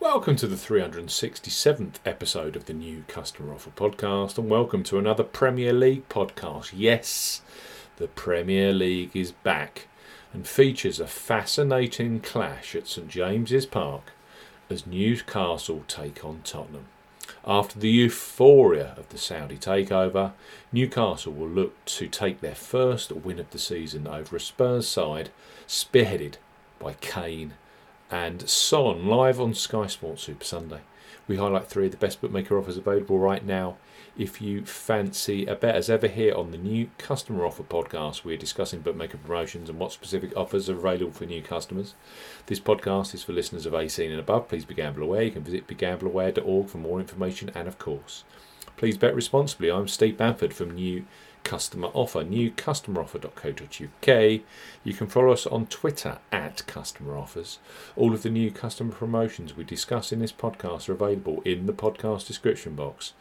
Welcome to the 367th episode of the new Customer Offer Podcast, and welcome to another Premier League podcast. Yes, the Premier League is back and features a fascinating clash at St James's Park as Newcastle take on Tottenham. After the euphoria of the Saudi takeover, Newcastle will look to take their first win of the season over a Spurs side spearheaded by Kane and Son live on Sky Sports Super Sunday. We highlight three of the best bookmaker offers available right now. If you fancy a bet, as ever, here on the new customer offer podcast, we're discussing bookmaker promotions and what specific offers are available for new customers. This podcast is for listeners of 18 and above. Please be gamble aware. You can visit begambleaware.org for more information and, of course, please bet responsibly. I'm Steve Bamford from New customer offer, newcustomeroffer.co.uk. You can follow us on Twitter at customer offers. All of the new customer promotions we discuss in this podcast are available in the podcast description box,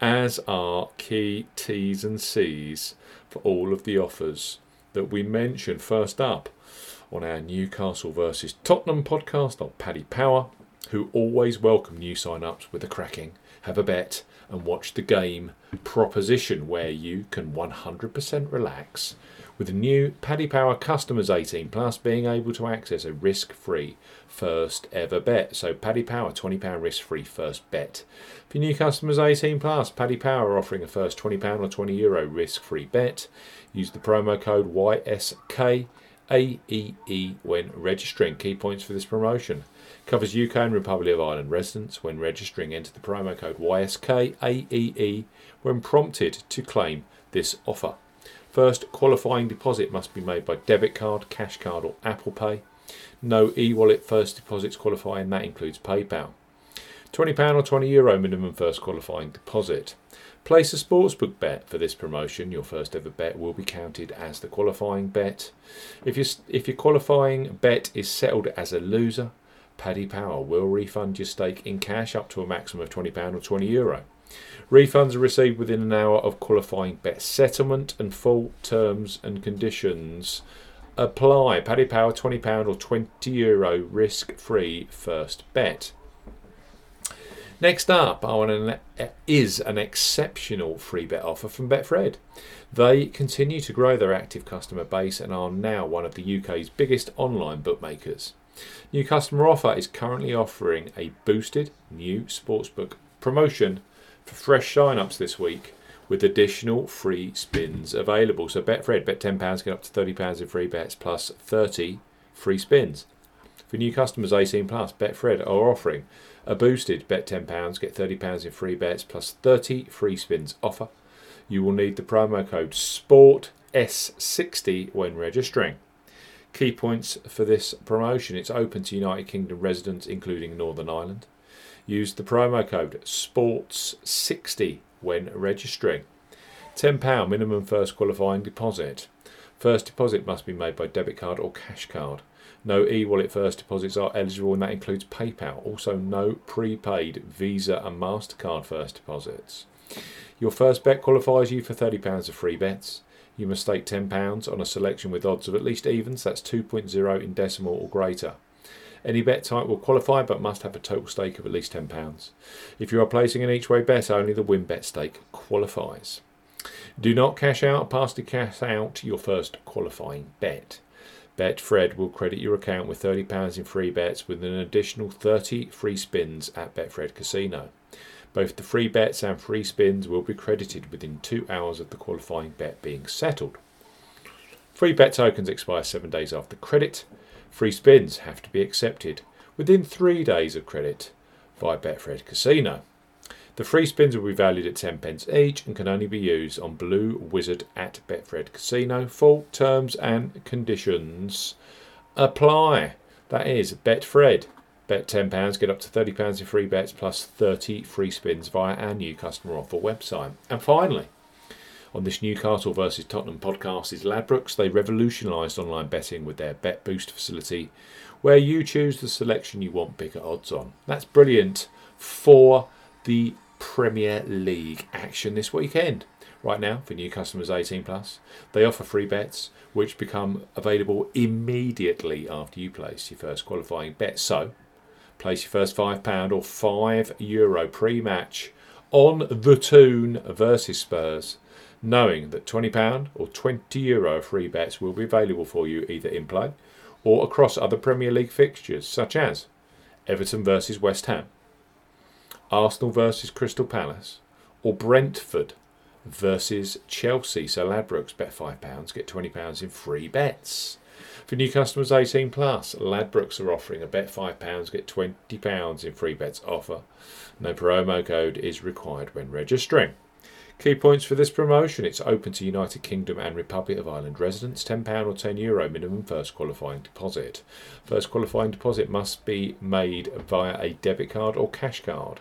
as are key T's and C's for all of the offers that we mention. First up on our Newcastle versus Tottenham podcast on Paddy Power, who always welcome new sign ups with a cracking have a bet and watch the game proposition where you can 100% relax with new Paddy Power Customers 18 Plus being able to access a risk free first ever bet. So, Paddy Power £20 risk free first bet. For new customers 18 Plus, Paddy Power are offering a first £20 or €20 Euro risk free bet. Use the promo code YSK. AEE when registering. Key points for this promotion. Covers UK and Republic of Ireland residents when registering. Enter the promo code YSKAEE when prompted to claim this offer. First, qualifying deposit must be made by debit card, cash card, or Apple Pay. No e wallet first deposits qualify, and that includes PayPal. £20 or €20 Euro minimum first qualifying deposit. Place a sportsbook bet for this promotion. Your first ever bet will be counted as the qualifying bet. If, you, if your qualifying bet is settled as a loser, Paddy Power will refund your stake in cash up to a maximum of £20 or €20. Euro. Refunds are received within an hour of qualifying bet settlement and full terms and conditions apply. Paddy Power £20 or €20 Euro risk free first bet. Next up an, eh, is an exceptional free bet offer from Betfred. They continue to grow their active customer base and are now one of the UK's biggest online bookmakers. New customer offer is currently offering a boosted new sportsbook promotion for fresh sign-ups this week with additional free spins available. So Betfred, bet £10, get up to £30 in free bets plus 30 free spins. For new customers 18 plus, Betfred are offering a boosted bet £10, get £30 in free bets plus 30 free spins offer. You will need the promo code SPORTS60 when registering. Key points for this promotion it's open to United Kingdom residents, including Northern Ireland. Use the promo code SPORTS60 when registering. £10 minimum first qualifying deposit. First deposit must be made by debit card or cash card. No e wallet first deposits are eligible, and that includes PayPal. Also, no prepaid Visa and MasterCard first deposits. Your first bet qualifies you for £30 of free bets. You must stake £10 on a selection with odds of at least evens, that's 2.0 in decimal or greater. Any bet type will qualify but must have a total stake of at least £10. If you are placing an each way bet, only the win bet stake qualifies. Do not cash out to cash out your first qualifying bet. Betfred will credit your account with £30 in free bets with an additional 30 free spins at Betfred Casino. Both the free bets and free spins will be credited within two hours of the qualifying bet being settled. Free bet tokens expire seven days after credit. Free spins have to be accepted within three days of credit via Betfred Casino. The free spins will be valued at 10 pence each and can only be used on Blue Wizard at Betfred Casino. Full terms and conditions apply. That is Betfred. Bet £10, get up to £30 in free bets plus 30 free spins via our new customer offer website. And finally, on this Newcastle versus Tottenham podcast is Ladbrokes. They revolutionised online betting with their Bet Boost facility, where you choose the selection you want bigger odds on. That's brilliant for the Premier League action this weekend. Right now, for new customers 18 plus, they offer free bets which become available immediately after you place your first qualifying bet. So, Place your first £5 or €5 Euro pre match on the Toon versus Spurs, knowing that £20 or €20 Euro free bets will be available for you either in play or across other Premier League fixtures, such as Everton versus West Ham, Arsenal versus Crystal Palace, or Brentford versus Chelsea. So Ladbrokes bet £5, get £20 in free bets. For new customers 18 plus, Ladbrokes are offering a bet £5, get £20 in free bets offer. No promo code is required when registering. Key points for this promotion it's open to United Kingdom and Republic of Ireland residents, £10 or €10 Euro minimum first qualifying deposit. First qualifying deposit must be made via a debit card or cash card.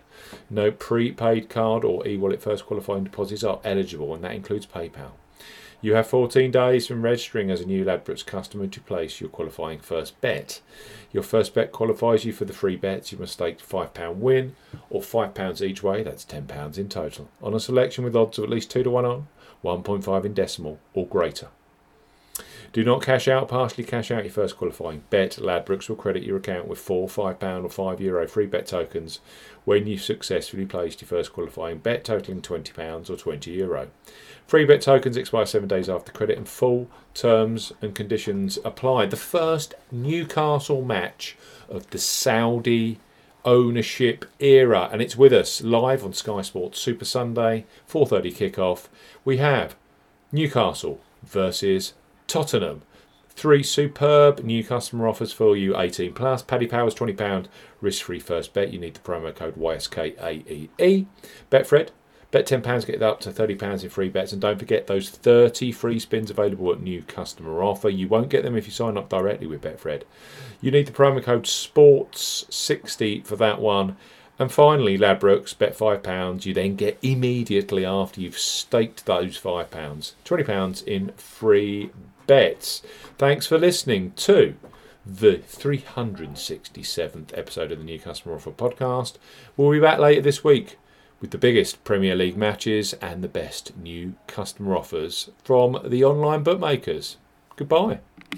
No prepaid card or e wallet first qualifying deposits are eligible, and that includes PayPal. You have 14 days from registering as a new Ladbrokes customer to place your qualifying first bet. Your first bet qualifies you for the free bets. You must stake £5 win or £5 each way, that's £10 in total, on a selection with odds of at least 2 to 1 on, 1.5 in decimal or greater. Do not cash out, partially cash out your first qualifying bet. Ladbrokes will credit your account with four £5 or €5 Euro free bet tokens when you've successfully placed your first qualifying bet totaling £20 or €20 Euro. Free bet tokens expire seven days after credit and full terms and conditions apply. The first Newcastle match of the Saudi ownership era and it's with us live on Sky Sports Super Sunday 4:30 kickoff we have Newcastle versus Tottenham. Three superb new customer offers for you 18 plus. Paddy Powers £20 risk free first bet. You need the promo code YSKAEE. Betfred. Bet £10, get up to £30 in free bets. And don't forget those 30 free spins available at new customer offer. You won't get them if you sign up directly with Betfred. You need the promo code SPORTS60 for that one. And finally, Ladbrokes, bet £5. You then get immediately after you've staked those £5, £20 in free bets. Thanks for listening to the 367th episode of the New Customer Offer podcast. We'll be back later this week with the biggest Premier League matches and the best new customer offers from the online bookmakers. Goodbye.